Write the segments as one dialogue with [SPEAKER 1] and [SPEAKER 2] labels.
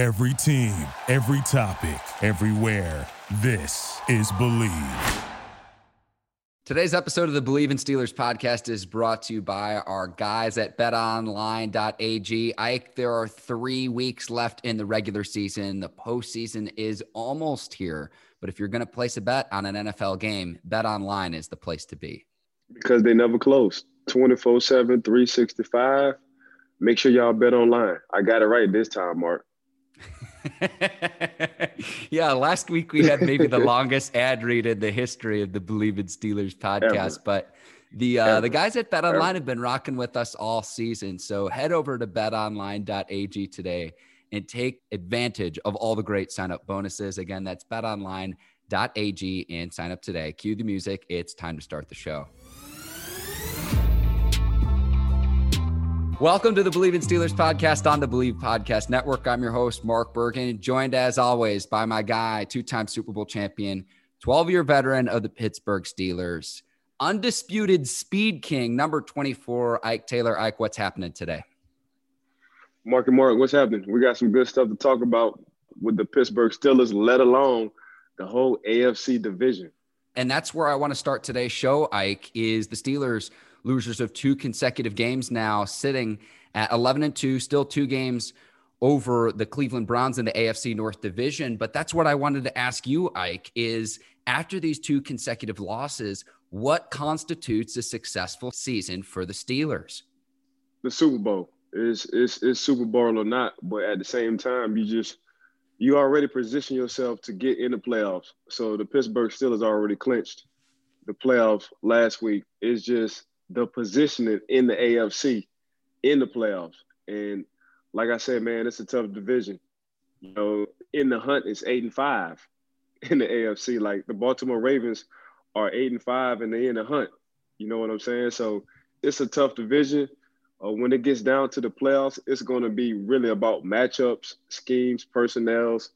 [SPEAKER 1] Every team, every topic, everywhere. This is Believe.
[SPEAKER 2] Today's episode of the Believe in Steelers podcast is brought to you by our guys at betonline.ag. Ike, there are three weeks left in the regular season. The postseason is almost here. But if you're going to place a bet on an NFL game, BetOnline is the place to be.
[SPEAKER 3] Because they never close 24 7, 365. Make sure y'all bet online. I got it right this time, Mark.
[SPEAKER 2] yeah, last week we had maybe the longest ad read in the history of the Believe in Steelers podcast, Ever. but the uh, the guys at Bet Online have been rocking with us all season. So head over to betonline.ag today and take advantage of all the great sign up bonuses. Again, that's betonline.ag and sign up today. Cue the music. It's time to start the show. Welcome to the Believe in Steelers podcast on the Believe Podcast Network. I'm your host, Mark Bergen, joined as always by my guy, two time Super Bowl champion, 12 year veteran of the Pittsburgh Steelers, undisputed speed king, number 24, Ike Taylor. Ike, what's happening today?
[SPEAKER 3] Mark and Mark, what's happening? We got some good stuff to talk about with the Pittsburgh Steelers, let alone the whole AFC division.
[SPEAKER 2] And that's where I want to start today's show, Ike, is the Steelers – losers of two consecutive games now, sitting at 11 and 2, still two games over the Cleveland Browns in the AFC North Division. But that's what I wanted to ask you, Ike, is after these two consecutive losses, what constitutes a successful season for the Steelers?
[SPEAKER 3] The Super Bowl is is is Super Bowl or not, but at the same time, you just you already position yourself to get in the playoffs. So the Pittsburgh Steelers already clinched the playoffs last week. It's just the positioning in the AFC in the playoffs. And like I said, man, it's a tough division. You know, in the hunt, it's eight and five in the AFC. Like the Baltimore Ravens are eight and five, and they're in the hunt. You know what I'm saying? So it's a tough division. Uh, when it gets down to the playoffs, it's going to be really about matchups, schemes, personnels,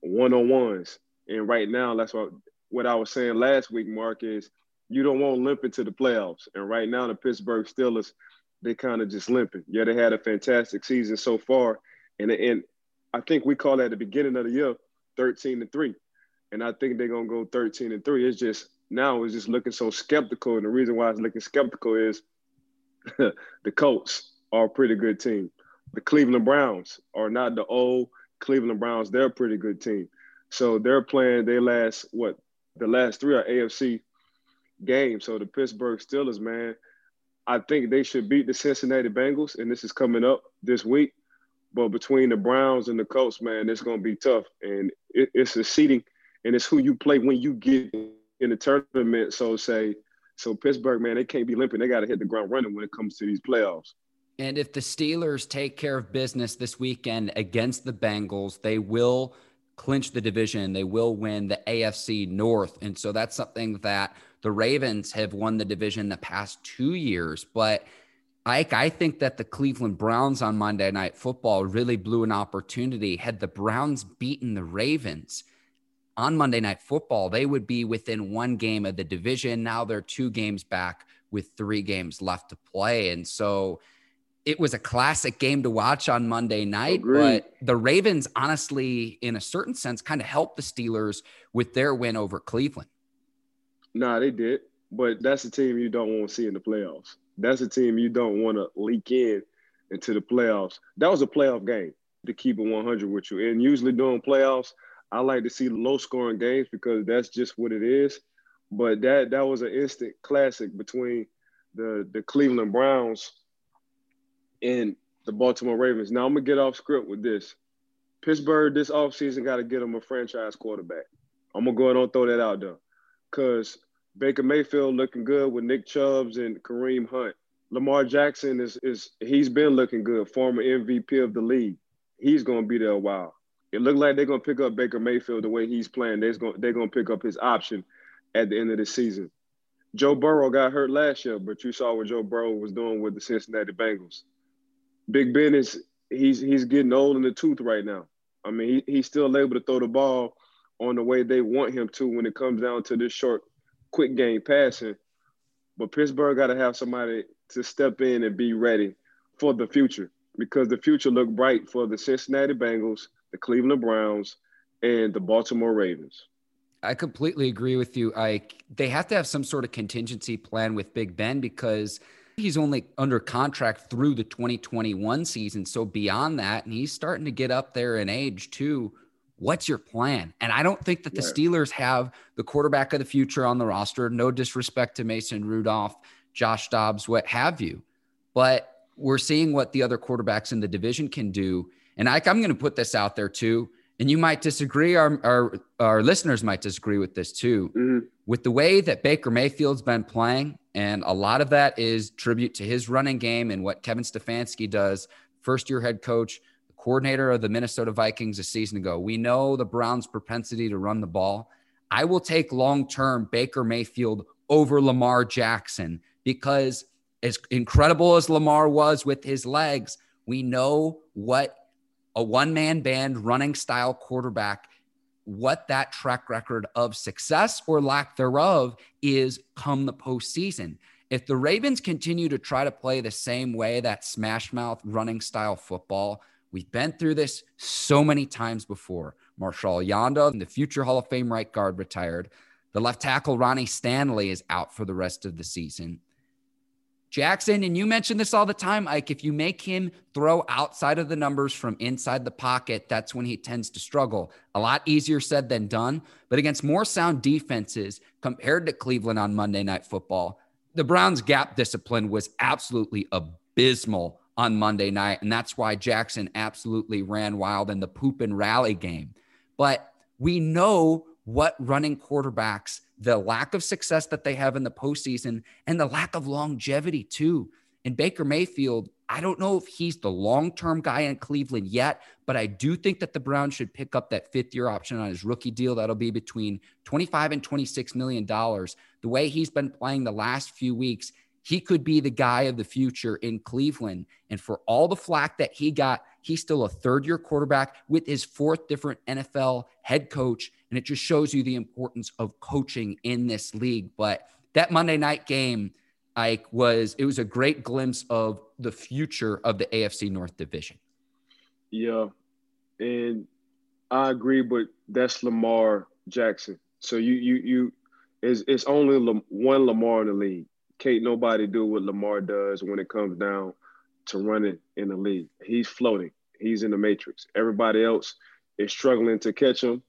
[SPEAKER 3] one on ones. And right now, that's what what I was saying last week, Mark, is you don't want limping to the playoffs. And right now, the Pittsburgh Steelers, they kind of just limping. Yeah, they had a fantastic season so far, and and I think we call that the beginning of the year 13 and three, and I think they're gonna go 13 and three. It's just now it's just looking so skeptical, and the reason why it's looking skeptical is the Colts are a pretty good team. The Cleveland Browns are not the old Cleveland Browns. They're a pretty good team. So they're playing their last what the last three are AFC game. So the Pittsburgh Steelers, man, I think they should beat the Cincinnati Bengals, and this is coming up this week. But between the Browns and the Colts, man, it's going to be tough. And it, it's a seeding, and it's who you play when you get in the tournament. So say, so Pittsburgh, man, they can't be limping. They got to hit the ground running when it comes to these playoffs.
[SPEAKER 2] And if the Steelers take care of business this weekend against the Bengals, they will clinch the division. They will win the AFC North. And so that's something that the Ravens have won the division the past two years, but Ike, I think that the Cleveland Browns on Monday Night Football really blew an opportunity. Had the Browns beaten the Ravens on Monday Night Football, they would be within one game of the division. Now they're two games back with three games left to play. And so it was a classic game to watch on Monday night. Agreed. But the Ravens, honestly, in a certain sense, kind of helped the Steelers with their win over Cleveland.
[SPEAKER 3] Nah, they did. But that's a team you don't want to see in the playoffs. That's a team you don't want to leak in into the playoffs. That was a playoff game to keep it 100 with you. And usually during playoffs, I like to see low scoring games because that's just what it is. But that that was an instant classic between the the Cleveland Browns and the Baltimore Ravens. Now I'm gonna get off script with this. Pittsburgh this offseason got to get them a franchise quarterback. I'm gonna go ahead and throw that out there because Baker Mayfield looking good with Nick Chubbs and Kareem Hunt. Lamar Jackson is is he's been looking good, former MVP of the league. He's gonna be there a while. It looked like they're gonna pick up Baker Mayfield the way he's playing. They're gonna they're gonna pick up his option at the end of the season. Joe Burrow got hurt last year, but you saw what Joe Burrow was doing with the Cincinnati Bengals. Big Ben is he's he's getting old in the tooth right now. I mean, he, he's still able to throw the ball on the way they want him to when it comes down to this short, quick game passing. But Pittsburgh got to have somebody to step in and be ready for the future because the future looked bright for the Cincinnati Bengals, the Cleveland Browns, and the Baltimore Ravens.
[SPEAKER 2] I completely agree with you. I they have to have some sort of contingency plan with Big Ben because he's only under contract through the 2021 season. So beyond that, and he's starting to get up there in age too. What's your plan? And I don't think that the Steelers have the quarterback of the future on the roster. No disrespect to Mason Rudolph, Josh Dobbs, what have you. But we're seeing what the other quarterbacks in the division can do. And I, I'm going to put this out there too and you might disagree our, our, our listeners might disagree with this too mm-hmm. with the way that baker mayfield's been playing and a lot of that is tribute to his running game and what kevin stefanski does first year head coach coordinator of the minnesota vikings a season ago we know the browns propensity to run the ball i will take long term baker mayfield over lamar jackson because as incredible as lamar was with his legs we know what a one man band running style quarterback, what that track record of success or lack thereof is come the postseason. If the Ravens continue to try to play the same way, that smash mouth running style football, we've been through this so many times before. Marshall Yanda, the future Hall of Fame right guard, retired. The left tackle, Ronnie Stanley, is out for the rest of the season. Jackson, and you mentioned this all the time, Ike. If you make him throw outside of the numbers from inside the pocket, that's when he tends to struggle. A lot easier said than done. But against more sound defenses compared to Cleveland on Monday Night Football, the Browns' gap discipline was absolutely abysmal on Monday night. And that's why Jackson absolutely ran wild in the poop and rally game. But we know what running quarterbacks, the lack of success that they have in the postseason, and the lack of longevity, too. And Baker Mayfield, I don't know if he's the long term guy in Cleveland yet, but I do think that the Browns should pick up that fifth year option on his rookie deal. That'll be between 25 and 26 million dollars. The way he's been playing the last few weeks, he could be the guy of the future in Cleveland. And for all the flack that he got, he's still a third year quarterback with his fourth different NFL head coach. And it just shows you the importance of coaching in this league. But that Monday night game, Ike, was it was a great glimpse of the future of the AFC North Division.
[SPEAKER 3] Yeah. And I agree, but that's Lamar Jackson. So you you you it's, it's only one Lamar in the league can't nobody do what Lamar does when it comes down to running in the league. He's floating. He's in the matrix. Everybody else is struggling to catch him.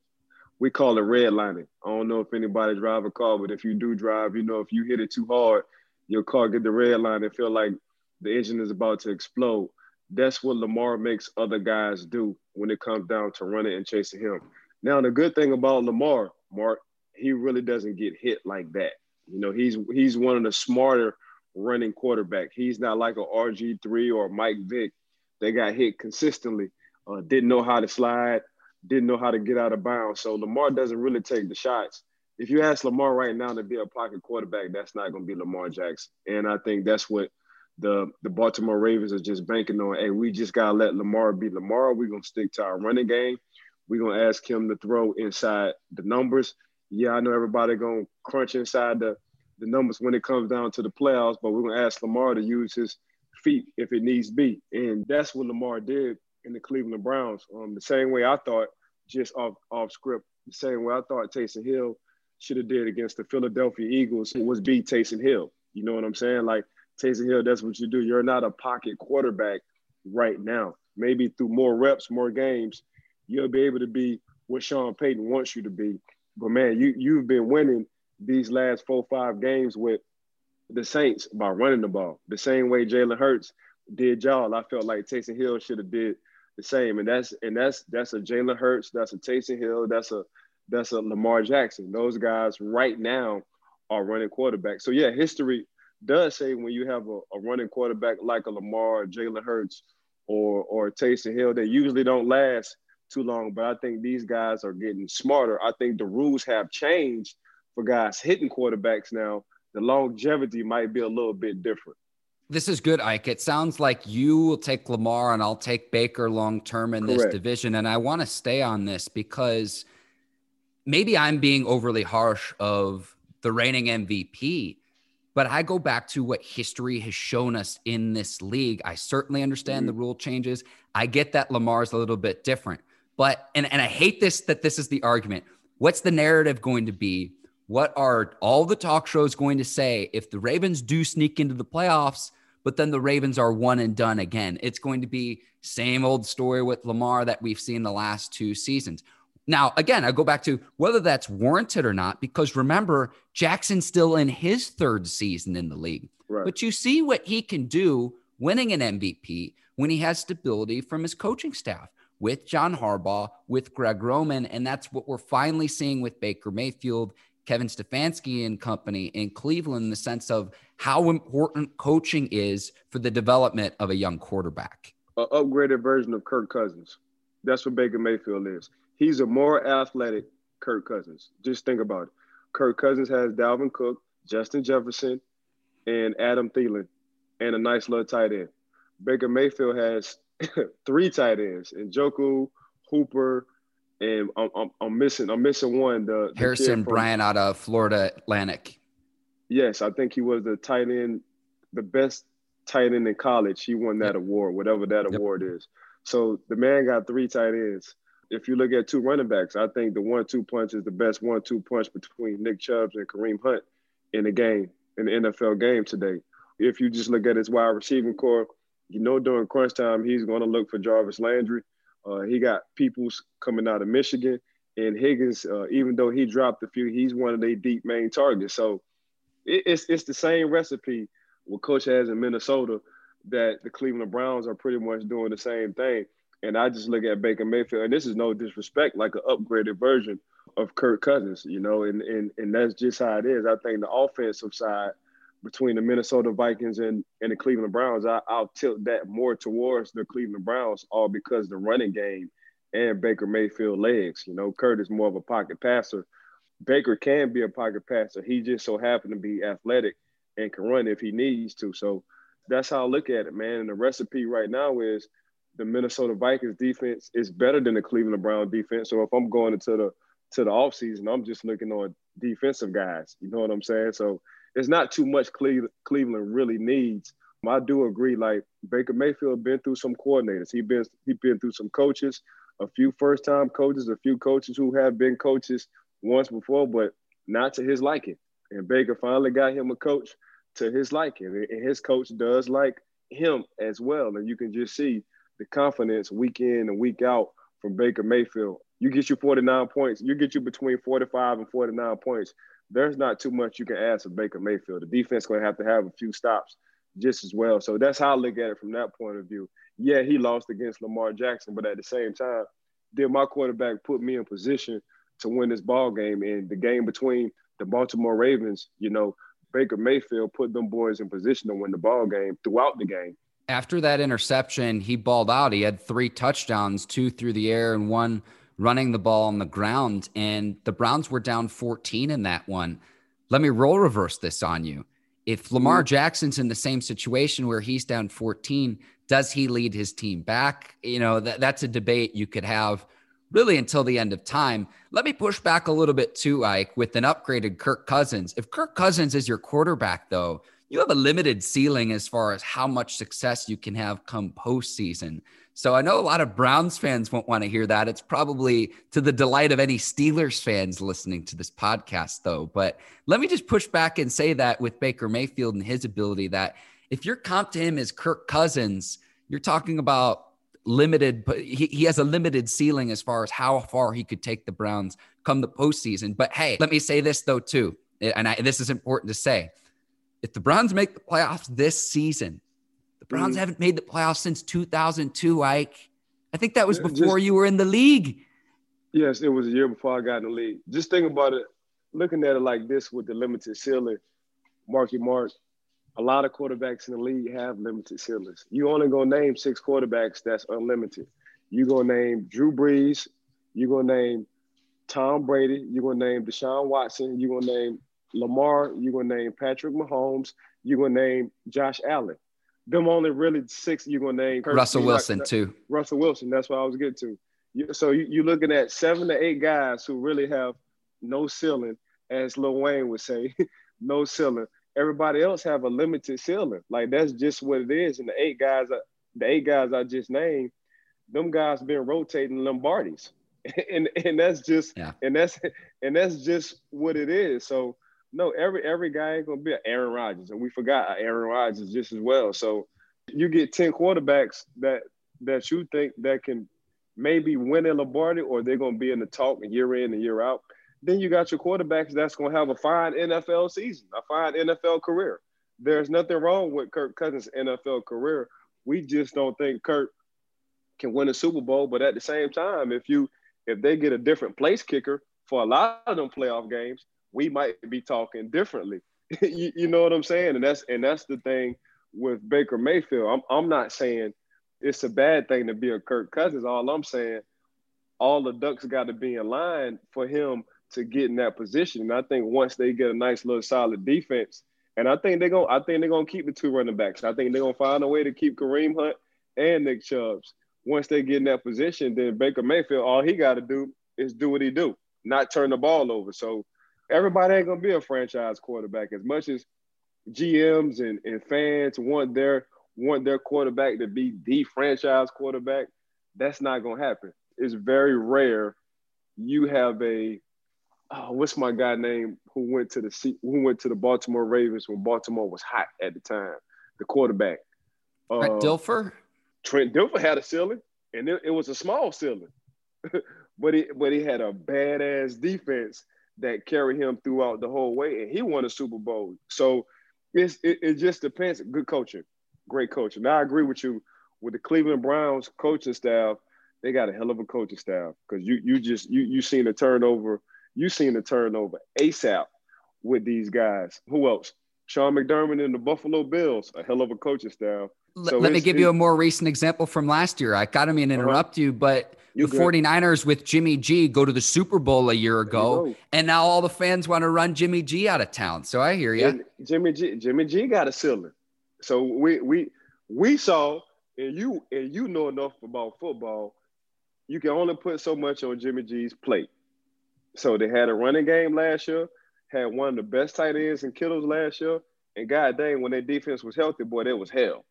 [SPEAKER 3] We call it redlining. I don't know if anybody drive a car, but if you do drive, you know if you hit it too hard, your car get the red line and feel like the engine is about to explode. That's what Lamar makes other guys do when it comes down to running and chasing him. Now, the good thing about Lamar, Mark, he really doesn't get hit like that. You know, he's he's one of the smarter running quarterback. He's not like a RG3 or Mike Vick. They got hit consistently, uh, didn't know how to slide, didn't know how to get out of bounds. So Lamar doesn't really take the shots. If you ask Lamar right now to be a pocket quarterback, that's not going to be Lamar Jackson. And I think that's what the the Baltimore Ravens are just banking on. Hey, we just gotta let Lamar be Lamar. We're gonna stick to our running game. We're gonna ask him to throw inside the numbers yeah, I know everybody gonna crunch inside the the numbers when it comes down to the playoffs, but we're gonna ask Lamar to use his feet if it needs be, and that's what Lamar did in the Cleveland Browns. Um, the same way I thought, just off off script, the same way I thought Taysom Hill should have did against the Philadelphia Eagles was beat Taysom Hill. You know what I'm saying? Like Taysom Hill, that's what you do. You're not a pocket quarterback right now. Maybe through more reps, more games, you'll be able to be what Sean Payton wants you to be but man, you you've been winning these last four five games with the Saints by running the ball the same way Jalen Hurts did y'all. I felt like Taysom Hill should have did the same, and that's and that's that's a Jalen Hurts, that's a Taysom Hill, that's a that's a Lamar Jackson. Those guys right now are running quarterbacks. So yeah, history does say when you have a, a running quarterback like a Lamar, Jalen Hurts, or or Taysom Hill, they usually don't last too long. But I think these guys are getting smarter. I think the rules have changed for guys hitting quarterbacks now. The longevity might be a little bit different.
[SPEAKER 2] This is good, Ike. It sounds like you will take Lamar and I'll take Baker long term in Correct. this division. And I want to stay on this because maybe I'm being overly harsh of the reigning MVP, but I go back to what history has shown us in this league. I certainly understand mm-hmm. the rule changes. I get that Lamar's a little bit different. But and, and I hate this that this is the argument. What's the narrative going to be? What are all the talk shows going to say if the Ravens do sneak into the playoffs, but then the Ravens are one and done again? It's going to be same old story with Lamar that we've seen the last two seasons. Now, again, I go back to whether that's warranted or not, because remember, Jackson's still in his third season in the league. Right. But you see what he can do winning an MVP when he has stability from his coaching staff with John Harbaugh, with Greg Roman. And that's what we're finally seeing with Baker Mayfield, Kevin Stefanski and company in Cleveland in the sense of how important coaching is for the development of a young quarterback.
[SPEAKER 3] An upgraded version of Kirk Cousins. That's what Baker Mayfield is. He's a more athletic Kirk Cousins. Just think about it. Kirk Cousins has Dalvin Cook, Justin Jefferson, and Adam Thielen, and a nice little tight end. Baker Mayfield has three tight ends: Njoku, Hooper, and I'm, I'm, I'm, missing I'm missing one. The,
[SPEAKER 2] the Harrison Bryant out of Florida Atlantic.
[SPEAKER 3] Yes, I think he was the tight end, the best tight end in college. He won that yep. award, whatever that yep. award is. So the man got three tight ends. If you look at two running backs, I think the one-two punch is the best one-two punch between Nick Chubb and Kareem Hunt in the game in the NFL game today. If you just look at his wide receiving core, you know during crunch time he's going to look for Jarvis Landry. Uh, he got Peoples coming out of Michigan, and Higgins, uh, even though he dropped a few, he's one of their deep main targets. So it, it's it's the same recipe what Coach has in Minnesota that the Cleveland Browns are pretty much doing the same thing. And I just look at Baker Mayfield, and this is no disrespect, like an upgraded version of Kirk Cousins, you know, and and and that's just how it is. I think the offensive side between the Minnesota Vikings and, and the Cleveland Browns, I, will tilt that more towards the Cleveland Browns, all because the running game and Baker Mayfield legs. You know, Kirk is more of a pocket passer. Baker can be a pocket passer. He just so happened to be athletic and can run if he needs to. So that's how I look at it, man. And the recipe right now is the Minnesota Vikings defense is better than the Cleveland Brown defense. So if I'm going into the to the offseason, I'm just looking on defensive guys. You know what I'm saying? So it's not too much Cleveland really needs. I do agree. Like Baker Mayfield been through some coordinators. He been he been through some coaches, a few first time coaches, a few coaches who have been coaches once before, but not to his liking. And Baker finally got him a coach to his liking, and his coach does like him as well. And you can just see the confidence week in and week out from Baker Mayfield. You get you 49 points. You get you between 45 and 49 points there's not too much you can ask of Baker Mayfield. The defense going to have to have a few stops just as well. So that's how I look at it from that point of view. Yeah, he lost against Lamar Jackson, but at the same time, did my quarterback put me in position to win this ball game? And the game between the Baltimore Ravens, you know, Baker Mayfield put them boys in position to win the ball game throughout the game.
[SPEAKER 2] After that interception, he balled out. He had three touchdowns, two through the air and one – running the ball on the ground. And the Browns were down 14 in that one. Let me roll reverse this on you. If Lamar mm-hmm. Jackson's in the same situation where he's down 14, does he lead his team back? You know, that, that's a debate you could have really until the end of time. Let me push back a little bit too, Ike, with an upgraded Kirk Cousins. If Kirk Cousins is your quarterback, though, you have a limited ceiling as far as how much success you can have come postseason. So I know a lot of Browns fans won't want to hear that. It's probably to the delight of any Steelers fans listening to this podcast, though. But let me just push back and say that with Baker Mayfield and his ability that if your comp to him is Kirk Cousins, you're talking about limited, but he, he has a limited ceiling as far as how far he could take the Browns come the postseason. But hey, let me say this though, too. And I, this is important to say. If the Browns make the playoffs this season, the Browns mm. haven't made the playoffs since 2002, Ike. I think that was before Just, you were in the league.
[SPEAKER 3] Yes, it was a year before I got in the league. Just think about it, looking at it like this with the limited ceiling, Marky Mark, a lot of quarterbacks in the league have limited ceilings. You only gonna name six quarterbacks that's unlimited. You gonna name Drew Brees, you gonna name Tom Brady, you gonna name Deshaun Watson, you gonna name Lamar, you're gonna name Patrick Mahomes, you're gonna name Josh Allen them only really six you're gonna name.
[SPEAKER 2] Russell Wilson like, too.
[SPEAKER 3] Russell Wilson. That's what I was getting to. You, so you, you're looking at seven to eight guys who really have no ceiling, as Lil Wayne would say, no ceiling. Everybody else have a limited ceiling. Like that's just what it is. And the eight guys, uh, the eight guys I just named, them guys been rotating Lombardis. and and that's just
[SPEAKER 2] yeah.
[SPEAKER 3] and that's and that's just what it is. So no, every every guy ain't gonna be an Aaron Rodgers, and we forgot Aaron Rodgers just as well. So you get ten quarterbacks that that you think that can maybe win a Lombardi, or they're gonna be in the talk year in and year out. Then you got your quarterbacks that's gonna have a fine NFL season, a fine NFL career. There's nothing wrong with Kirk Cousins' NFL career. We just don't think Kirk can win a Super Bowl. But at the same time, if you if they get a different place kicker for a lot of them playoff games, we might be talking differently. you, you, know what I'm saying? And that's and that's the thing with Baker Mayfield. I'm I'm not saying it's a bad thing to be a Kirk Cousins. All I'm saying, all the ducks got to be in line for him to get in that position. And I think once they get a nice little solid defense, and I think they're gonna I think they're gonna keep the two running backs. I think they're gonna find a way to keep Kareem Hunt and Nick Chubbs once they get in that position, then Baker Mayfield, all he got to do is do what he do, not turn the ball over. So everybody ain't gonna be a franchise quarterback. As much as GMs and, and fans want their want their quarterback to be the franchise quarterback, that's not gonna happen. It's very rare you have a oh, what's my guy name who went to the who went to the Baltimore Ravens when Baltimore was hot at the time, the quarterback.
[SPEAKER 2] Uh, Dilfer.
[SPEAKER 3] Trent Dilfer had a ceiling, and it, it was a small ceiling, but he but he had a badass defense that carry him throughout the whole way, and he won a Super Bowl. So it, it just depends. Good coaching, great coaching. Now I agree with you with the Cleveland Browns coaching staff. They got a hell of a coaching staff because you you just you you seen the turnover. You seen the turnover ASAP with these guys. Who else? Sean McDermott and the Buffalo Bills, a hell of a coaching staff.
[SPEAKER 2] So Let me give you a more recent example from last year. I got to mean uh-huh. interrupt uh-huh. you, but you the good. 49ers with Jimmy G go to the Super Bowl a year ago, and now all the fans want to run Jimmy G out of town. So I hear you. And
[SPEAKER 3] Jimmy G, Jimmy G got a ceiling. So we we we saw, and you and you know enough about football. You can only put so much on Jimmy G's plate. So they had a running game last year, had one of the best tight ends and Kittles last year, and god dang, when their defense was healthy, boy, that was hell.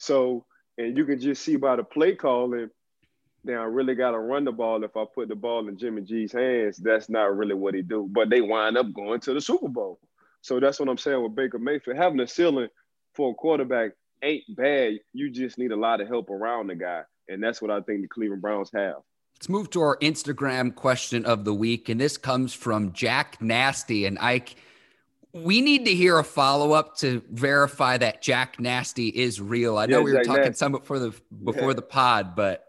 [SPEAKER 3] So, and you can just see by the play calling, now I really got to run the ball. If I put the ball in Jimmy G's hands, that's not really what he do. But they wind up going to the Super Bowl. So that's what I'm saying with Baker Mayfield. Having a ceiling for a quarterback ain't bad. You just need a lot of help around the guy. And that's what I think the Cleveland Browns have.
[SPEAKER 2] Let's move to our Instagram question of the week. And this comes from Jack Nasty. And Ike – we need to hear a follow up to verify that Jack Nasty is real. I know yeah, we were Jack talking Nasty. some before the before yeah. the pod, but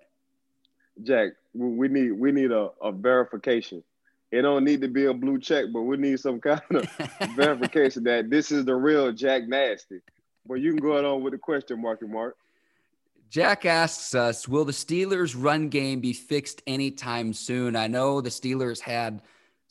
[SPEAKER 3] Jack, we need we need a, a verification. It don't need to be a blue check, but we need some kind of verification that this is the real Jack Nasty. But you can go on with the question, Marky Mark.
[SPEAKER 2] Jack asks us, will the Steelers run game be fixed anytime soon? I know the Steelers had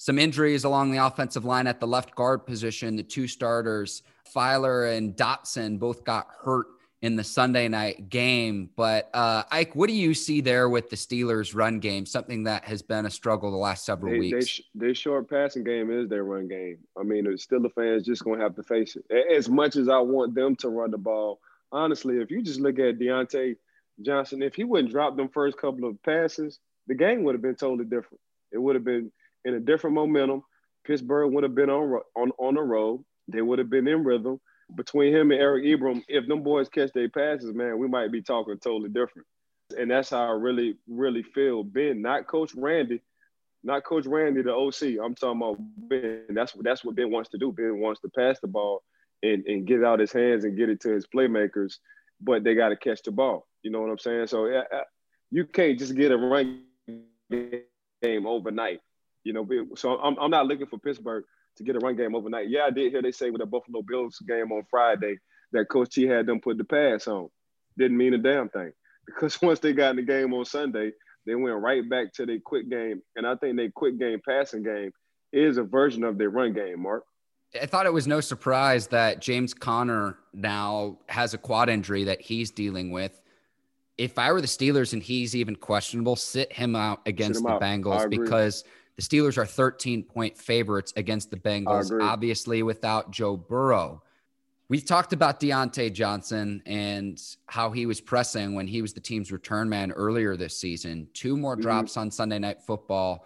[SPEAKER 2] some injuries along the offensive line at the left guard position. The two starters, Feiler and Dotson, both got hurt in the Sunday night game. But uh, Ike, what do you see there with the Steelers' run game? Something that has been a struggle the last several
[SPEAKER 3] they,
[SPEAKER 2] weeks.
[SPEAKER 3] They, their short passing game is their run game. I mean, the Steelers fans just going to have to face it. As much as I want them to run the ball, honestly, if you just look at Diontae Johnson, if he wouldn't drop them first couple of passes, the game would have been totally different. It would have been in a different momentum. Pittsburgh would have been on on on the road. They would have been in rhythm. Between him and Eric Ebron, if them boys catch their passes, man, we might be talking totally different. And that's how I really, really feel. Ben, not Coach Randy, not Coach Randy, the OC. I'm talking about Ben. That's what that's what Ben wants to do. Ben wants to pass the ball and, and get it out his hands and get it to his playmakers, but they got to catch the ball. You know what I'm saying? So yeah, you can't just get a run game overnight. You know, so I'm, I'm not looking for Pittsburgh to get a run game overnight. Yeah, I did hear they say with the Buffalo Bills game on Friday that Coach T had them put the pass on. Didn't mean a damn thing because once they got in the game on Sunday, they went right back to their quick game, and I think their quick game passing game is a version of their run game. Mark.
[SPEAKER 2] I thought it was no surprise that James Conner now has a quad injury that he's dealing with. If I were the Steelers and he's even questionable, sit him out against him the out. Bengals because – the Steelers are 13 point favorites against the Bengals, obviously without Joe Burrow. We've talked about Diontae Johnson and how he was pressing when he was the team's return man earlier this season. Two more mm-hmm. drops on Sunday Night Football,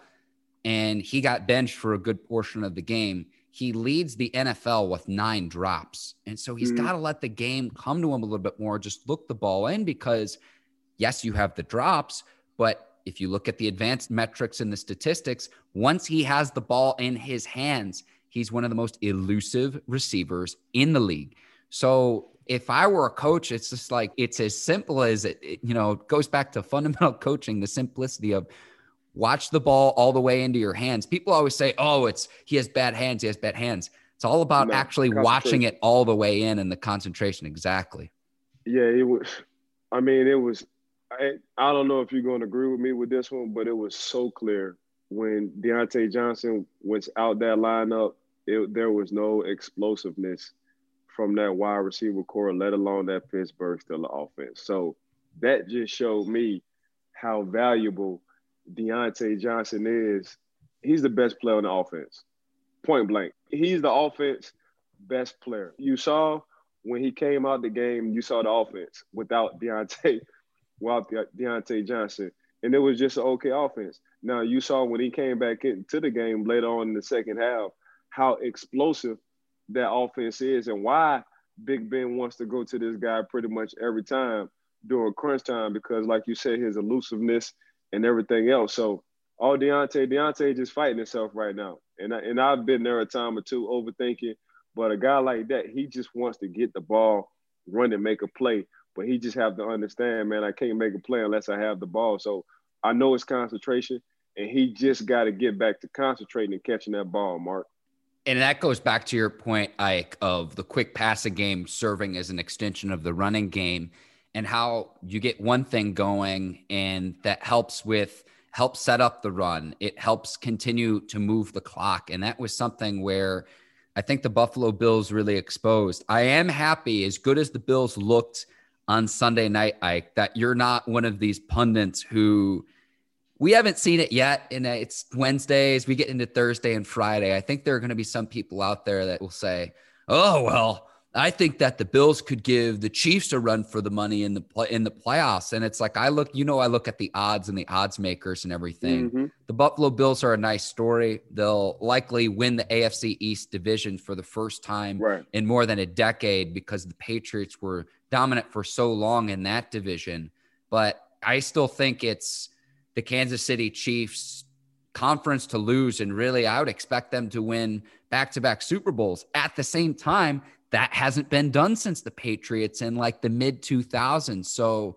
[SPEAKER 2] and he got benched for a good portion of the game. He leads the NFL with nine drops. And so he's mm-hmm. got to let the game come to him a little bit more, just look the ball in because, yes, you have the drops, but if you look at the advanced metrics and the statistics, once he has the ball in his hands, he's one of the most elusive receivers in the league. So if I were a coach, it's just like it's as simple as it, you know, goes back to fundamental coaching, the simplicity of watch the ball all the way into your hands. People always say, "Oh, it's he has bad hands, he has bad hands." It's all about no, actually watching it all the way in and the concentration exactly.
[SPEAKER 3] Yeah, it was I mean, it was I, I don't know if you're going to agree with me with this one, but it was so clear when Diontae Johnson was out that lineup. It, there was no explosiveness from that wide receiver core, let alone that Pittsburgh Steelers offense. So that just showed me how valuable Diontae Johnson is. He's the best player on the offense, point blank. He's the offense best player. You saw when he came out the game, you saw the offense without Diontae without Diontae Johnson, and it was just an okay offense. Now you saw when he came back into the game later on in the second half how explosive that offense is and why Big Ben wants to go to this guy pretty much every time during crunch time because, like you said, his elusiveness and everything else. So all Diontae, Diontae just fighting himself right now. And I, and I've been there a time or two overthinking, but a guy like that, he just wants to get the ball, run and make a play. But he just have to understand, man, I can't make a play unless I have the ball. So I know it's concentration, and he just got to get back to concentrating and catching that ball, Mark.
[SPEAKER 2] And that goes back to your point, Ike, of the quick passing game serving as an extension of the running game and how you get one thing going and that helps with helps set up the run. It helps continue to move the clock. And that was something where I think the Buffalo Bills really exposed. I am happy, as good as the Bills looked on Sunday night, Ike, that you're not one of these pundits who we haven't seen it yet. And it's Wednesdays. We get into Thursday and Friday. I think there are going to be some people out there that will say, oh, well, I think that the Bills could give the Chiefs a run for the money in the play, in the playoffs. And it's like I look, you know, I look at the odds and the odds makers and everything. Mm-hmm. The Buffalo Bills are a nice story. They'll likely win the AFC East division for the first time right. in more than a decade because the Patriots were dominant for so long in that division. But I still think it's the Kansas City Chiefs conference to lose. And really, I would expect them to win back to back Super Bowls. At the same time, that hasn't been done since the Patriots in like the mid 2000s. So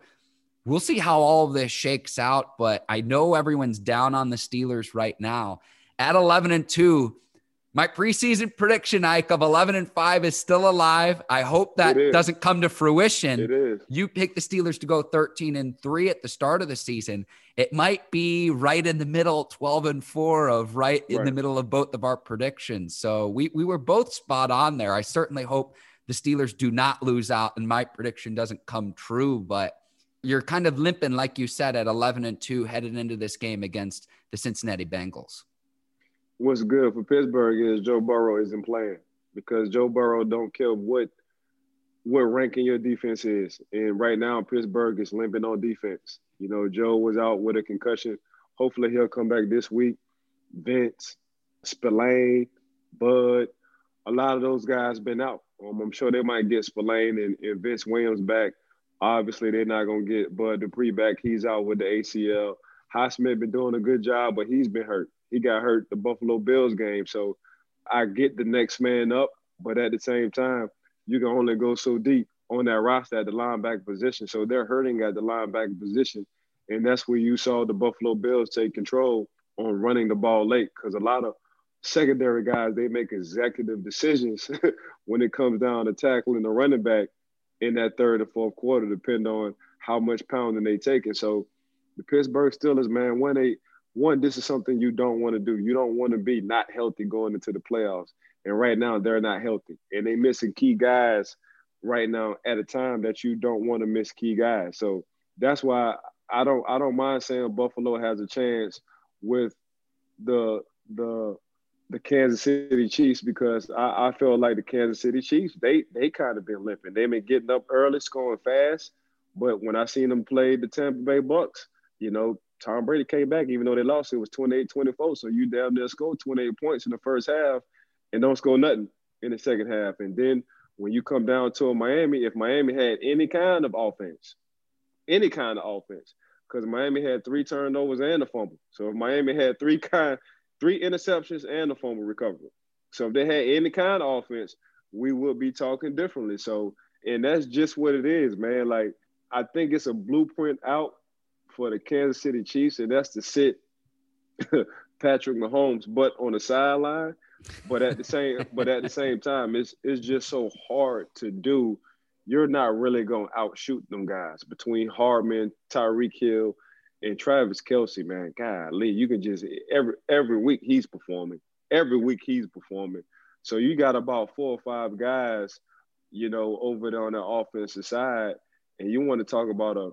[SPEAKER 2] we'll see how all of this shakes out. But I know everyone's down on the Steelers right now. At 11 and 2, my preseason prediction, Ike, of 11 and 5 is still alive. I hope that doesn't come to fruition.
[SPEAKER 3] It is.
[SPEAKER 2] You picked the Steelers to go 13 and 3 at the start of the season. It might be right in the middle, 12 and 4 of right in right. the middle of both of our predictions. So we, we were both spot on there. I certainly hope the Steelers do not lose out and my prediction doesn't come true, but you're kind of limping, like you said, at 11 and 2 headed into this game against the Cincinnati Bengals
[SPEAKER 3] what's good for Pittsburgh is Joe Burrow isn't playing because Joe Burrow don't care what what ranking your defense is. And right now Pittsburgh is limping on defense. You know, Joe was out with a concussion. Hopefully he'll come back this week. Vince, Spillane, Bud, a lot of those guys been out. Um, I'm sure they might get Spillane and, and Vince Williams back. Obviously, they're not gonna get Bud Dupree back. He's out with the ACL. Highsmith been doing a good job, but he's been hurt he got hurt the Buffalo Bills game. So I get the next man up, but at the same time, you can only go so deep on that roster at the linebacker position. So they're hurting at the linebacker position. And that's where you saw the Buffalo Bills take control on running the ball late because a lot of secondary guys, they make executive decisions when it comes down to tackling the running back in that third or fourth quarter, depending on how much pounding they take. And so the Pittsburgh Steelers, man, when they one, this is something you don't want to do. You don't want to be not healthy going into the playoffs. And right now, they're not healthy. And they missing key guys right now at a time that you don't want to miss key guys. So that's why I don't I don't mind saying Buffalo has a chance with the the the Kansas City Chiefs because I, I feel like the Kansas City Chiefs they they kind of been limping. They've been getting up early, scoring fast, but when I seen them play the Tampa Bay Bucks, you know, Tom Brady came back even though they lost. It was 28-24. So you damn near scored 28 points in the first half and don't score nothing in the second half. And then when you come down to Miami, if Miami had any kind of offense, any kind of offense, because Miami had three turnovers and a fumble. So if Miami had three kind three interceptions and a fumble recovery. So if they had any kind of offense, we would be talking differently. So, and that's just what it is, man. Like, I think it's a blueprint out for the Kansas City Chiefs, and that's to sit Patrick Mahomes but on the sideline. But at the same, but at the same time, it's it's just so hard to do. You're not really gonna outshoot them guys between Hardman, Tyreek Hill, and Travis Kelce. man, God, Lee, you can just every every week he's performing. Every week he's performing. So you got about four or five guys, you know, over there on the offensive side, and you want to talk about a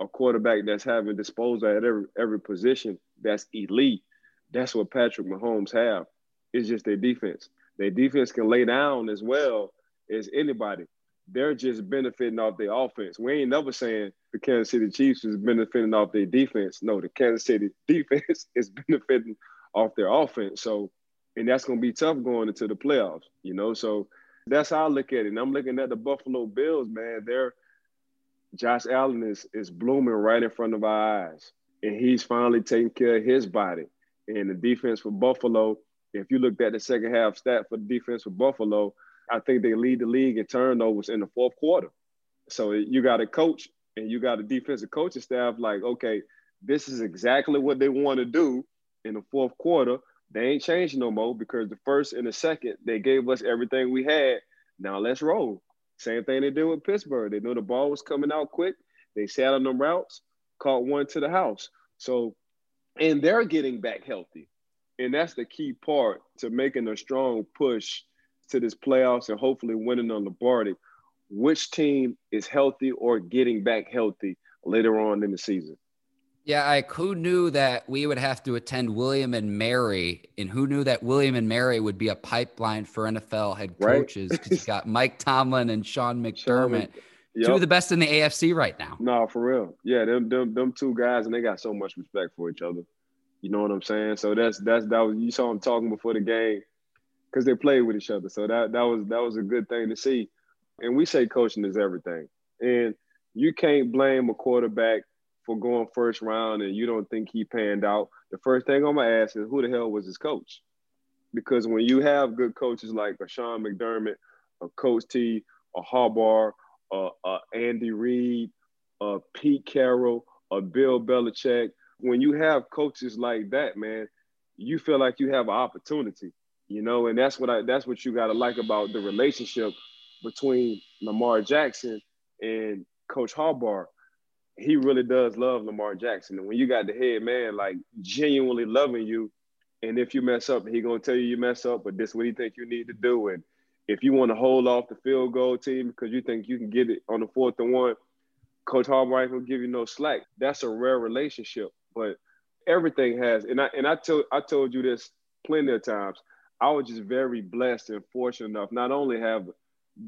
[SPEAKER 3] a quarterback that's having disposal at every every position that's elite. That's what Patrick Mahomes have. It's just their defense. Their defense can lay down as well as anybody they're just benefiting off their offense. We ain't never saying the Kansas City Chiefs is benefiting off their defense. No, the Kansas City defense is benefiting off their offense. So, and that's going to be tough going into the playoffs, you know? So that's how I look at it. And I'm looking at the Buffalo Bills, man. They're Josh Allen is is blooming right in front of our eyes. And he's finally taking care of his body. And the defense for Buffalo, if you looked at the second half stat for the defense for Buffalo, I think they lead the league in turnovers in the fourth quarter. So you got a coach and you got a defensive coaching staff like, okay, this is exactly what they want to do in the fourth quarter. They ain't changing no more because the first and the second, they gave us everything we had. Now let's roll. Same thing they did with Pittsburgh. They knew the ball was coming out quick. They sat on the routes, caught one to the house. So, and they're getting back healthy. And that's the key part to making a strong push to this playoffs and hopefully winning on Lombardi, which team is healthy or getting back healthy later on in the season?
[SPEAKER 2] Yeah, I who knew that we would have to attend William and Mary, and who knew that William and Mary would be a pipeline for NFL head coaches? Right? you got Mike Tomlin and Sean McDermott, yep. two of the best in the AFC right now.
[SPEAKER 3] No, for real. Yeah, them, them them two guys, and they got so much respect for each other. You know what I'm saying? So that's that's that was you saw them talking before the game because they played with each other. So that that was that was a good thing to see. And we say coaching is everything. And you can't blame a quarterback for going first round and you don't think he panned out. The first thing I'm gonna ask is who the hell was his coach? Because when you have good coaches like a Sean McDermott, a Coach T, a Harbaugh, a, a Andy Reid, a Pete Carroll, a Bill Belichick, when you have coaches like that, man, you feel like you have an opportunity you know, and that's what I that's what you gotta like about the relationship between Lamar Jackson and Coach Harbaugh. He really does love Lamar Jackson. And when you got the head man like genuinely loving you, and if you mess up, he gonna tell you you mess up, but this is what he think you need to do. And if you want to hold off the field goal team because you think you can get it on the fourth and one, Coach Harbaugh ain't gonna give you no slack. That's a rare relationship. But everything has, and I and I told I told you this plenty of times. I was just very blessed and fortunate enough not only have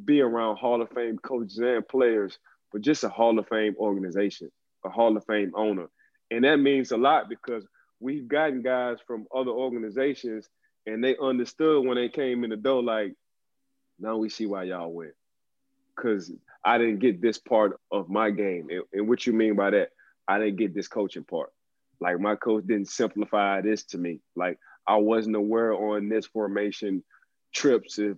[SPEAKER 3] be around Hall of Fame coaches and players, but just a Hall of Fame organization, a Hall of Fame owner. And that means a lot because we've gotten guys from other organizations and they understood when they came in the door, like, now we see why y'all win. Because I didn't get this part of my game. And, and what you mean by that? I didn't get this coaching part. Like my coach didn't simplify this to me. Like I wasn't aware on this formation trips. If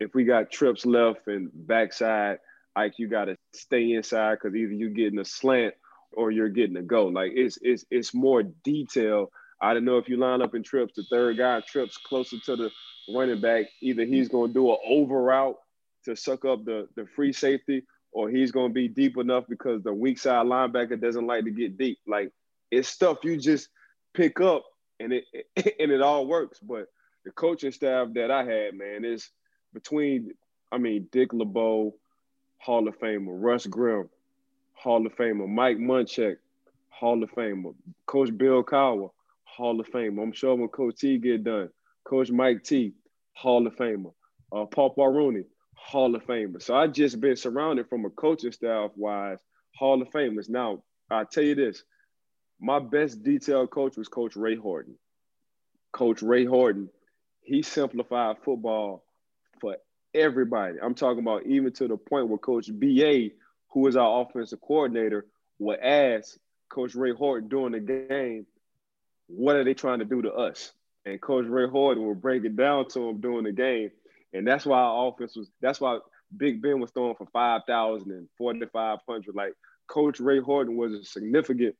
[SPEAKER 3] if we got trips left and backside, like you got to stay inside because either you're getting a slant or you're getting a go. Like it's it's it's more detail. I don't know if you line up in trips, the third guy trips closer to the running back. Either he's to do an over route to suck up the the free safety, or he's to be deep enough because the weak side linebacker doesn't like to get deep. Like it's stuff you just pick up and it and it all works. But the coaching staff that I had, man, is between I mean Dick LeBeau, Hall of Famer, Russ Grimm, Hall of Famer, Mike Munchak, Hall of Famer, Coach Bill Cowher, Hall of Famer. I'm sure when Coach T get done, Coach Mike T, Hall of Famer. Uh, Paul Rooney, Hall of Famer. So I just been surrounded from a coaching staff wise, Hall of Famers. Now, I tell you this, my best detailed coach was Coach Ray Horton. Coach Ray Horton, he simplified football for everybody. I'm talking about even to the point where Coach BA, who is our offensive coordinator, would ask Coach Ray Horton during the game, what are they trying to do to us? And Coach Ray Horton will break it down to him during the game. And that's why our offense was, that's why Big Ben was throwing for 5,000 and 4,500. Like Coach Ray Horton was a significant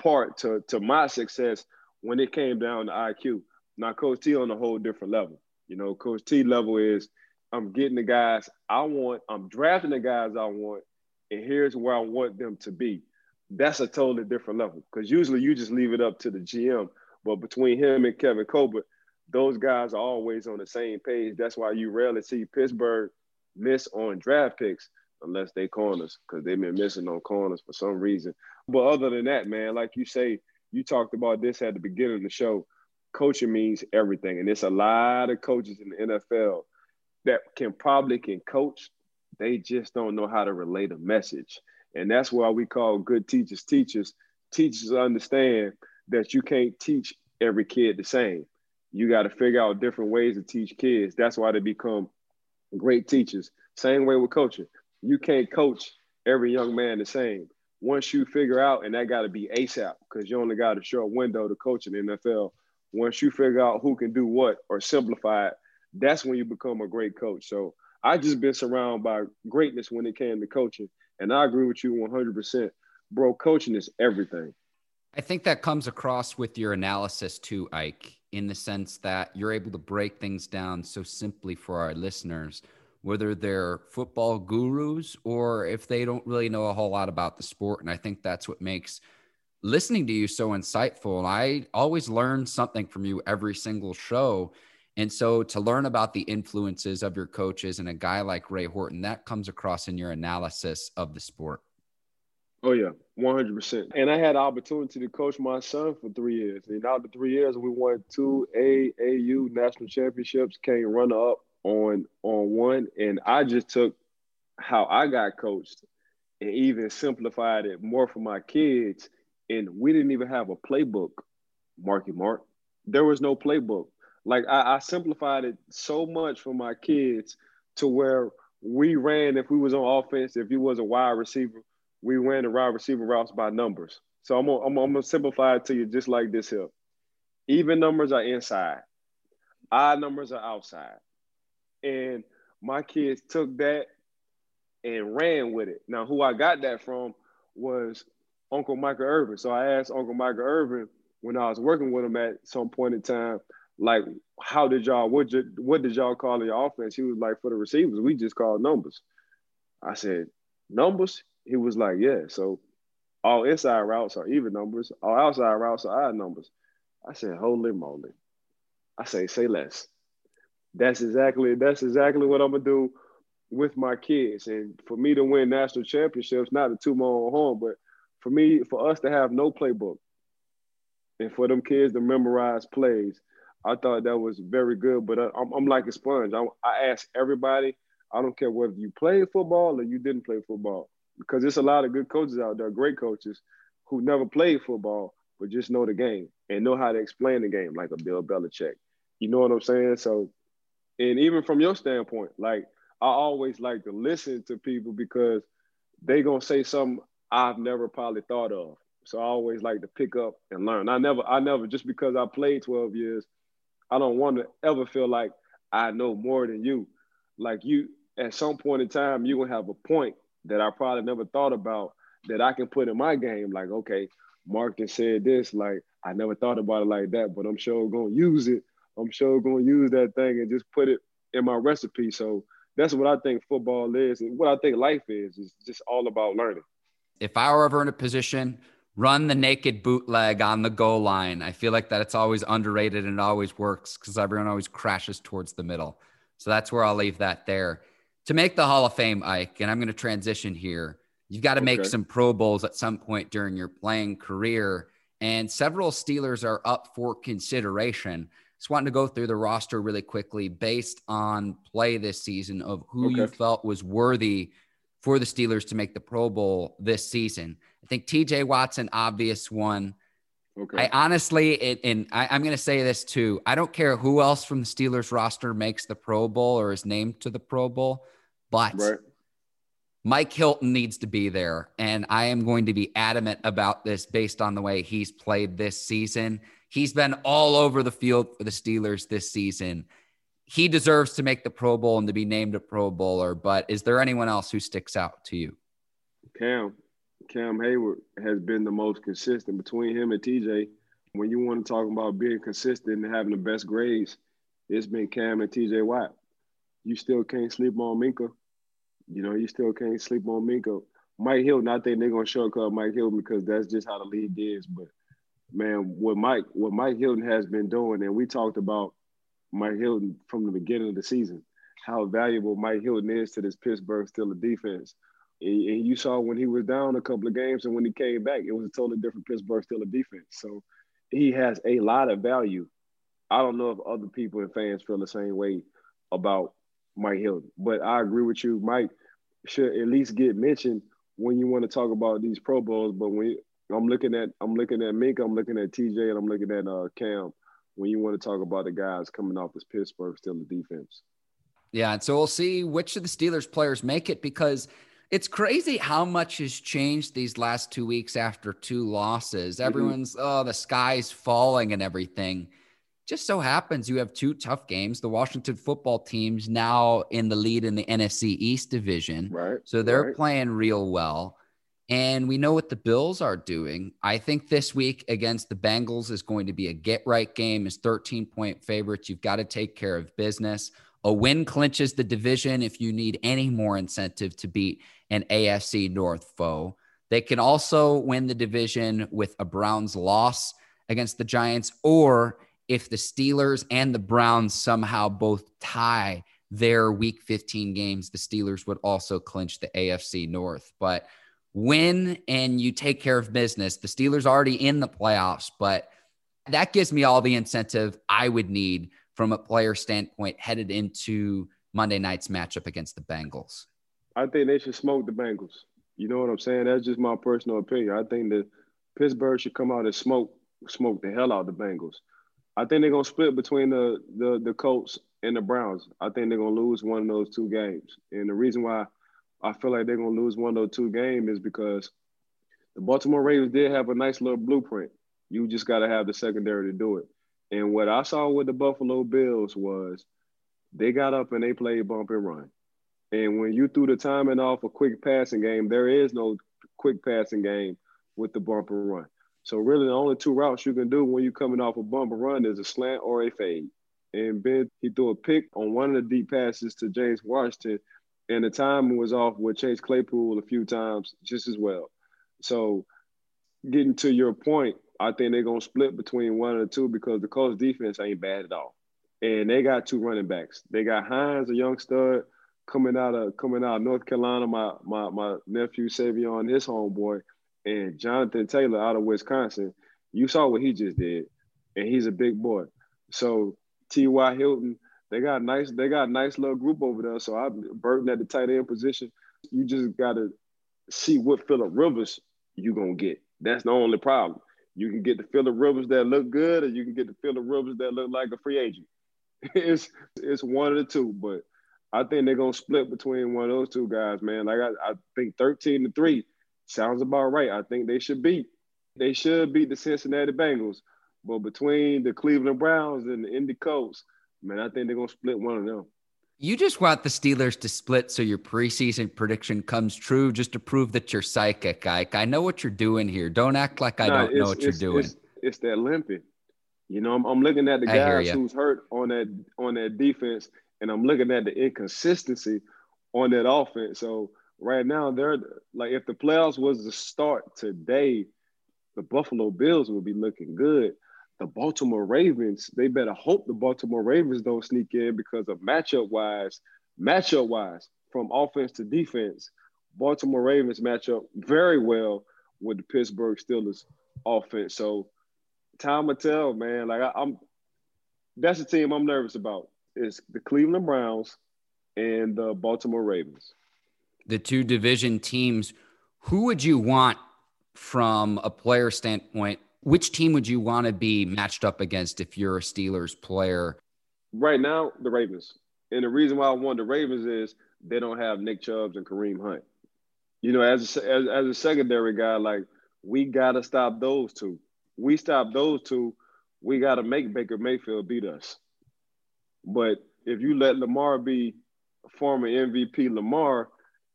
[SPEAKER 3] part to, to my success when it came down to IQ. Now, Coach T on a whole different level. You know, Coach T level is I'm getting the guys I want, I'm drafting the guys I want, and here's where I want them to be. That's a totally different level because usually you just leave it up to the GM. But between him and Kevin Colbert, those guys are always on the same page. That's why you rarely see Pittsburgh miss on draft picks unless they corners because they've been missing on corners for some reason. But other than that, man, like you say, you talked about this at the beginning of the show. Coaching means everything, and it's a lot of coaches in the NFL that can probably can coach. They just don't know how to relate a message, and that's why we call good teachers teachers. Teachers understand that you can't teach every kid the same. You got to figure out different ways to teach kids. That's why they become great teachers. Same way with coaching you can't coach every young man the same. Once you figure out, and that got to be ASAP, because you only got a short window to coach in the NFL. Once you figure out who can do what or simplify it, that's when you become a great coach. So I just been surrounded by greatness when it came to coaching, and I agree with you 100%. Bro, coaching is everything.
[SPEAKER 2] I think that comes across with your analysis too, Ike, in the sense that you're able to break things down so simply for our listeners whether they're football gurus or if they don't really know a whole lot about the sport. And I think that's what makes listening to you so insightful. And I always learn something from you every single show. And so to learn about the influences of your coaches and a guy like Ray Horton, that comes across in your analysis of the sport.
[SPEAKER 3] Oh yeah, one hundred percent. And I had the opportunity to coach my son for three years. And out the three years, we won two AAU national championships, came runner up on on one, and I just took how I got coached and even simplified it more for my kids. And we didn't even have a playbook, Marky Mark. There was no playbook. Like I, I simplified it so much for my kids to where we ran if we was on offense, if you was a wide receiver, we ran the wide receiver routes by numbers. So I'm gonna, I'm, I'm gonna simplify it to you just like this here. Even numbers are inside, odd numbers are outside. And my kids took that and ran with it. Now, who I got that from was Uncle Michael Irvin. So I asked Uncle Michael Irvin when I was working with him at some point in time, like, how did y'all what did, what did y'all call your offense? He was like, for the receivers, we just called numbers. I said, numbers? He was like, yeah. So all inside routes are even numbers, all outside routes are odd numbers. I said, holy moly. I say, say less that's exactly that's exactly what I'm gonna do with my kids. And for me to win national championships, not to toot my own but for me, for us to have no playbook and for them kids to memorize plays, I thought that was very good. But I'm, I'm like a sponge. I, I ask everybody. I don't care whether you played football or you didn't play football, because there's a lot of good coaches out there, great coaches, who never played football but just know the game and know how to explain the game, like a Bill Belichick. You know what I'm saying? So and even from your standpoint, like I always like to listen to people because they gonna say something I've never probably thought of. So I always like to pick up and learn. I never, I never just because I played 12 years, I don't want to ever feel like I know more than you. Like you, at some point in time, you're gonna have a point that I probably never thought about that I can put in my game. Like, okay, Mark just said this. Like, I never thought about it like that, but I'm sure gonna use it I'm sure to use that thing and just put it in my recipe. So that's what I think football is, and what I think life is. Is just all about learning.
[SPEAKER 2] If I were ever in a position, run the naked bootleg on the goal line. I feel like that it's always underrated and it always works because everyone always crashes towards the middle. So that's where I'll leave that there. To make the Hall of Fame, Ike, and I'm going to transition here. You've got to okay. make some Pro Bowls at some point during your playing career, and several Steelers are up for consideration. just wanting to go through the roster really quickly based on play this season of who okay. you felt was worthy for the Steelers to make the Pro Bowl this season. I think TJ Watson, obvious one. Okay. I honestly, it, and I, am going to say this too. I don't care who else from the Steelers roster makes the Pro Bowl or is named to the Pro Bowl, but right. Mike Hilton needs to be there. And I am going to be adamant about this based on the way he's played this season. He's been all over the field for the Steelers this season. He deserves to make the Pro Bowl and to be named a Pro Bowler. But is there anyone else who sticks out to you?
[SPEAKER 3] Cam. Cam Hayward has been the most consistent between him and TJ. When you want to talk about being consistent and having the best grades, it's been Cam and TJ Watt. You still can't sleep on Minkah. You know, you still can't sleep on Minkah. Mike Hilton, I think they're gonna shortcut Mike Hilton because that's just how the league is. But man, what Mike what Mike Hilton has been doing, and we talked about Mike Hilton from the beginning of the season, how valuable Mike Hilton is to this Pittsburgh Steelers defense. And you saw when he was down a couple of games and when he came back, it was a totally different Pittsburgh Steelers defense. So he has a lot of value. I don't know if other people and fans feel the same way about Mike Hilton, but I agree with you. Mike should at least get mentioned when you want to talk about these Pro Bowls. But when I'm looking at I'm looking at Mink, I'm looking at TJ, and I'm looking at uh, Cam. When you want to talk about the guys coming off this Pittsburgh Steelers defense.
[SPEAKER 2] Yeah, and so we'll see which of the Steelers players make it because it's crazy how much has changed these last two weeks after two losses. Mm-hmm. Everyone's oh the sky's falling and everything. Just so happens you have two tough games. The Washington football team's now in the lead in the NFC East division.
[SPEAKER 3] Right.
[SPEAKER 2] So they're
[SPEAKER 3] right.
[SPEAKER 2] playing real well. And we know what the Bills are doing. I think this week against the Bengals is going to be a get right game is 13 point favorites. You've got to take care of business. A win clinches the division if you need any more incentive to beat an AFC North foe. They can also win the division with a Browns loss against the Giants, or if the Steelers and the Browns somehow both tie their week 15 games, the Steelers would also clinch the AFC North. But win and you take care of business. The Steelers already in the playoffs, but that gives me all the incentive I would need from a player standpoint headed into Monday night's matchup against the Bengals.
[SPEAKER 3] I think they should smoke the Bengals. You know what I'm saying? That's just my personal opinion. I think that Pittsburgh should come out and smoke smoke the hell out of the Bengals. I think they're gonna split between the the the Colts and the Browns. I think they're gonna lose one of those two games. And the reason why I feel like they're gonna lose one of those two games is because the Baltimore Ravens did have a nice little blueprint. You just gotta have the secondary to do it. And what I saw with the Buffalo Bills was they got up and they played bump and run. And when you threw the timing off a quick passing game, there is no quick passing game with the bump and run. So really, the only two routes you can do when you're coming off a bump and run is a slant or a fade. And Ben, he threw a pick on one of the deep passes to James Washington, and the timing was off with Chase Claypool a few times just as well. So getting to your point, I think they're gonna split between one or two because the Colts defense ain't bad at all. And they got two running backs. They got Hines, a young stud, coming out of coming out of North Carolina. My my my nephew Savion, his homeboy, and Jonathan Taylor out of Wisconsin. You saw what he just did, and he's a big boy. So T.Y. Hilton, they got nice, they got a nice little group over there. So I'm Burton at the tight end position. You just gotta see what Philip Rivers you gonna get. That's the only problem. You can get the Philip Rivers that look good, or you can get the Philip Rivers that look like a free agent. it's it's one of the two, but I think they're gonna split between one of those two guys, man. Like I, I think 13 to 3 sounds about right. I think they should beat. They should beat the Cincinnati Bengals. But between the Cleveland Browns and the Indy Colts, man, I think they're gonna split one of them.
[SPEAKER 2] You just want the Steelers to split so your preseason prediction comes true just to prove that you're psychic, Ike. I know what you're doing here. Don't act like I don't know what you're doing.
[SPEAKER 3] It's, it's that limping. You know, I'm, I'm looking at the guys who's hurt on that on that defense, and I'm looking at the inconsistency on that offense. So right now, they're like if the playoffs was to start today, the Buffalo Bills would be looking good the Baltimore Ravens, they better hope the Baltimore Ravens don't sneak in because of matchup wise, matchup wise, from offense to defense, Baltimore Ravens match up very well with the Pittsburgh Steelers offense. So time will tell, man. Like I, am that's the team I'm nervous about. Is the Cleveland Browns and the Baltimore Ravens.
[SPEAKER 2] The two division teams. Who would you want from a player standpoint? Which team would you want to be matched up against if you're a Steelers player?
[SPEAKER 3] Right now, the Ravens. And the reason why I want the Ravens is they don't have Nick Chubbs and Kareem Hunt. You know, as a, as, as a secondary guy, like we got to stop those two. We stop those two, we got to make Baker Mayfield beat us. But if you let Lamar be former MVP Lamar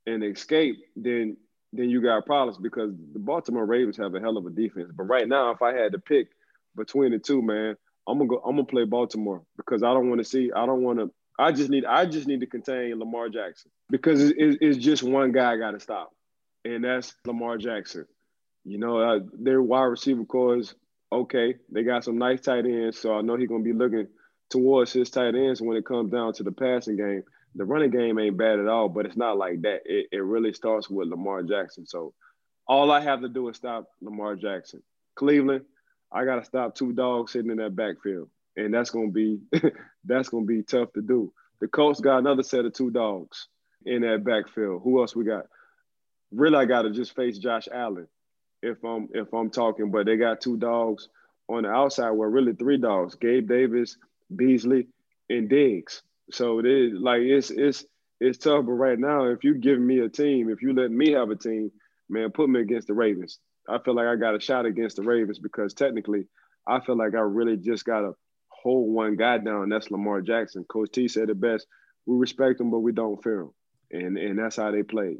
[SPEAKER 3] and escape, then then you got problems because the Baltimore Ravens have a hell of a defense. But right now, if I had to pick between the two, man, I'm gonna go. I'm gonna play Baltimore because I don't want to see. I don't want to. I just need. I just need to contain Lamar Jackson because it's, it's just one guy I got to stop, and that's Lamar Jackson. You know, uh, their wide receiver corps is okay. They got some nice tight ends, so I know he's gonna be looking towards his tight ends when it comes down to the passing game. The running game ain't bad at all, but it's not like that. It, it really starts with Lamar Jackson. So all I have to do is stop Lamar Jackson. Cleveland, I got to stop two dogs sitting in that backfield, and that's gonna be that's gonna be tough to do. The Colts got another set of two dogs in that backfield. Who else we got? Really, I got to just face Josh Allen if I'm if I'm talking, but they got two dogs on the outside. Well, really three dogs: Gabe Davis, Beasley, and Diggs. So it is like it's it's it's tough. But right now, if you give me a team, if you let me have a team, man, put me against the Ravens. I feel like I got a shot against the Ravens because technically, I feel like I really just got to hold one guy down. That's Lamar Jackson. Coach T said it best: we respect him, but we don't fear him, and and that's how they played.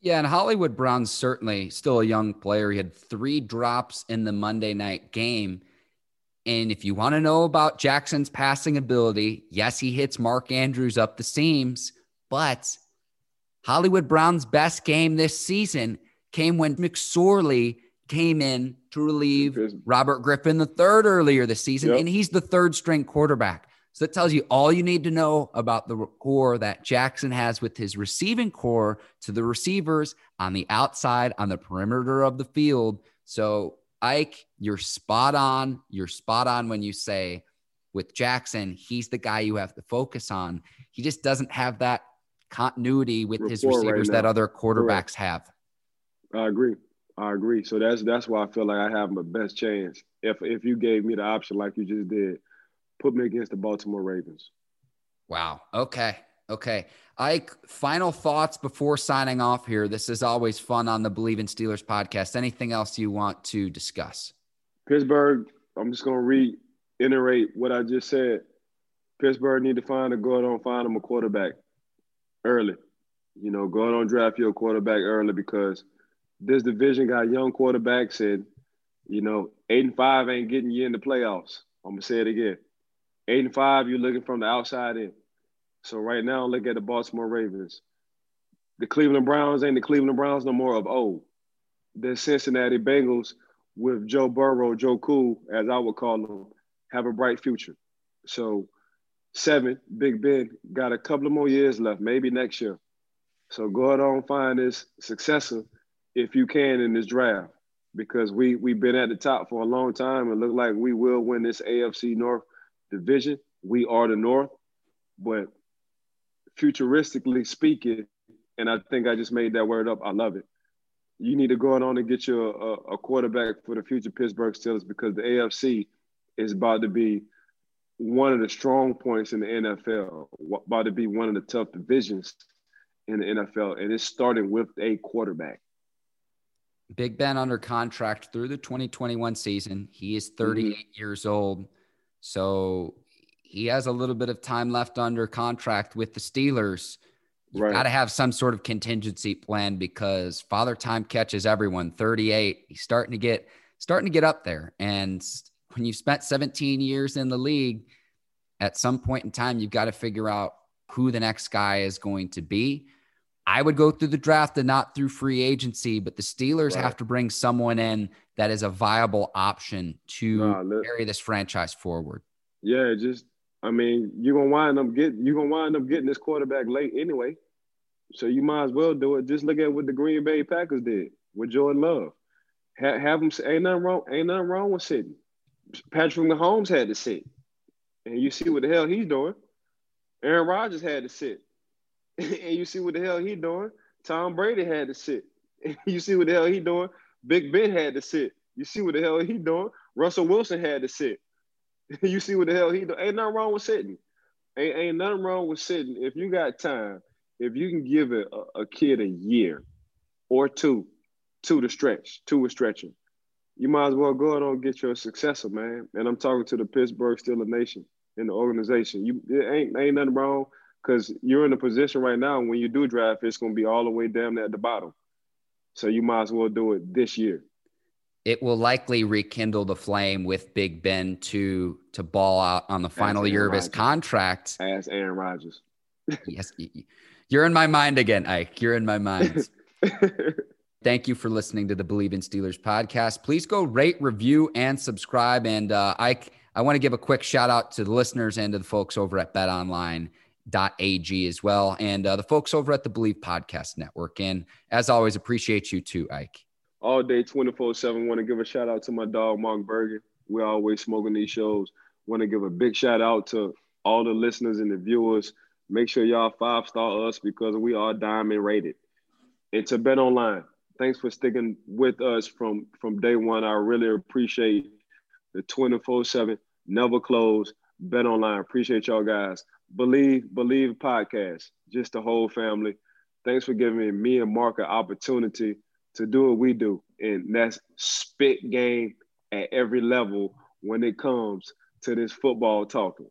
[SPEAKER 2] Yeah, and Hollywood Brown's certainly still a young player. He had three drops in the Monday night game. And if you want to know about Jackson's passing ability, yes, he hits Mark Andrews up the seams, but Hollywood Brown's best game this season came when McSorley came in to relieve Robert Griffin III earlier this season, yep. and he's the third string quarterback. So that tells you all you need to know about the core that Jackson has with his receiving corps to the receivers on the outside, on the perimeter of the field. So, Ike, you're spot on. You're spot on when you say with Jackson, he's the guy you have to focus on. He just doesn't have that continuity with his receivers right that other quarterbacks have.
[SPEAKER 3] I agree. I agree. So that's that's why I feel like I have my best chance. If if you gave me the option like you just did, put me against the Baltimore Ravens.
[SPEAKER 2] Wow. Okay. Okay. Ike, final thoughts before signing off here. This is always fun on the Bleav in Steelers podcast. Anything else you want to discuss?
[SPEAKER 3] Pittsburgh, I'm just going to reiterate what I just said. Pittsburgh need to find a go on find them a quarterback early. You know, go on draft your quarterback early because this division got young quarterbacks and, you know, eight and five ain't getting you in the playoffs. I'm gonna say it again. Eight and five, you're looking from the outside in. So right now, look at the Baltimore Ravens. The Cleveland Browns ain't the Cleveland Browns no more of old. The Cincinnati Bengals with Joe Burrow, Joe Cool, as I would call them, have a bright future. So seven, Big Ben got a couple of more years left, maybe next year. So go out and find this successor if you can in this draft, because we we've been at the top for a long time and look like we will win this AFC North division. We are the North, but futuristically speaking, and I think I just made that word up. I love it. You need to go on and get you a, a quarterback for the future Pittsburgh Steelers because the AFC is about to be one of the strong points in the NFL, about to be one of the tough divisions in the NFL, and it's starting with a quarterback.
[SPEAKER 2] Big Ben under contract through the 2021 season. He is 38 mm-hmm. years old. So he has a little bit of time left under contract with the Steelers. You right. got to have some sort of contingency plan because Father Time catches everyone. 38. He's starting to get starting to get up there. And when you've spent 17 years in the league, at some point in time, you've got to figure out who the next guy is going to be. I would go through the draft and not through free agency, but the Steelers right. have to bring someone in that is a viable option to nah, carry this franchise forward.
[SPEAKER 3] Yeah, just I mean, you're gonna wind up getting you're gonna wind up getting this quarterback late anyway. So you might as well do it. Just look at what the Green Bay Packers did with Jordan Love. Have, have them ain't nothing wrong, ain't nothing wrong with sitting. Patrick Mahomes had to sit. and you see what the hell he's doing. Aaron Rodgers had to sit, and you see what the hell he's doing. Tom Brady had to sit, and you see what the hell he's doing. Big Ben had to sit. You see what the hell he's doing. Russell Wilson had to sit. you see what the hell he doing. Ain't nothing wrong with sitting. Ain't, ain't nothing wrong with sitting. If you got time, if you can give a, a kid a year or two, two to stretch, two is stretching, you might as well go and get your successor, man. And I'm talking to the Pittsburgh Steelers Nation in the organization. You it ain't ain't nothing wrong because you're in a position right now. When you do draft, it's going to be all the way down at the bottom. So you might as well do it this year.
[SPEAKER 2] It will likely rekindle the flame with Big Ben to to ball out on the final year of his contract.
[SPEAKER 3] As Aaron Rodgers.
[SPEAKER 2] yes, you're in my mind again, Ike. You're in my mind. Thank you for listening to the Bleav in Steelers podcast. Please go rate, review, and subscribe. And uh, Ike, I want to give a quick shout out to the listeners and to the folks over at betonline.ag as well, and uh, the folks over at the Bleav Podcast Network. And as always, appreciate you too, Ike.
[SPEAKER 3] All day, 24 7. Want to give a shout out to my dog, Mark Bergen. We're always smoking these shows. Want to give a big shout out to all the listeners and the viewers. Make sure y'all five star us because we are diamond rated. And to Bet Online, thanks for sticking with us from from day one. I really appreciate the 24-7, never close, bet online. Appreciate y'all guys. Believe, believe podcast, just the whole family. Thanks for giving me and Mark an opportunity to do what we do. And that's spit game at every level when it comes to this football talking.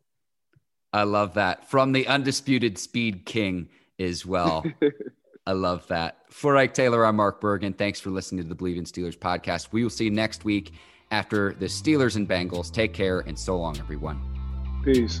[SPEAKER 2] I love that. From the undisputed speed king as well. I love that. For Ike Taylor, I'm Mark Bergen. Thanks for listening to the Bleav in Steelers podcast. We will see you next week after the Steelers and Bengals. Take care and so long, everyone.
[SPEAKER 3] Peace.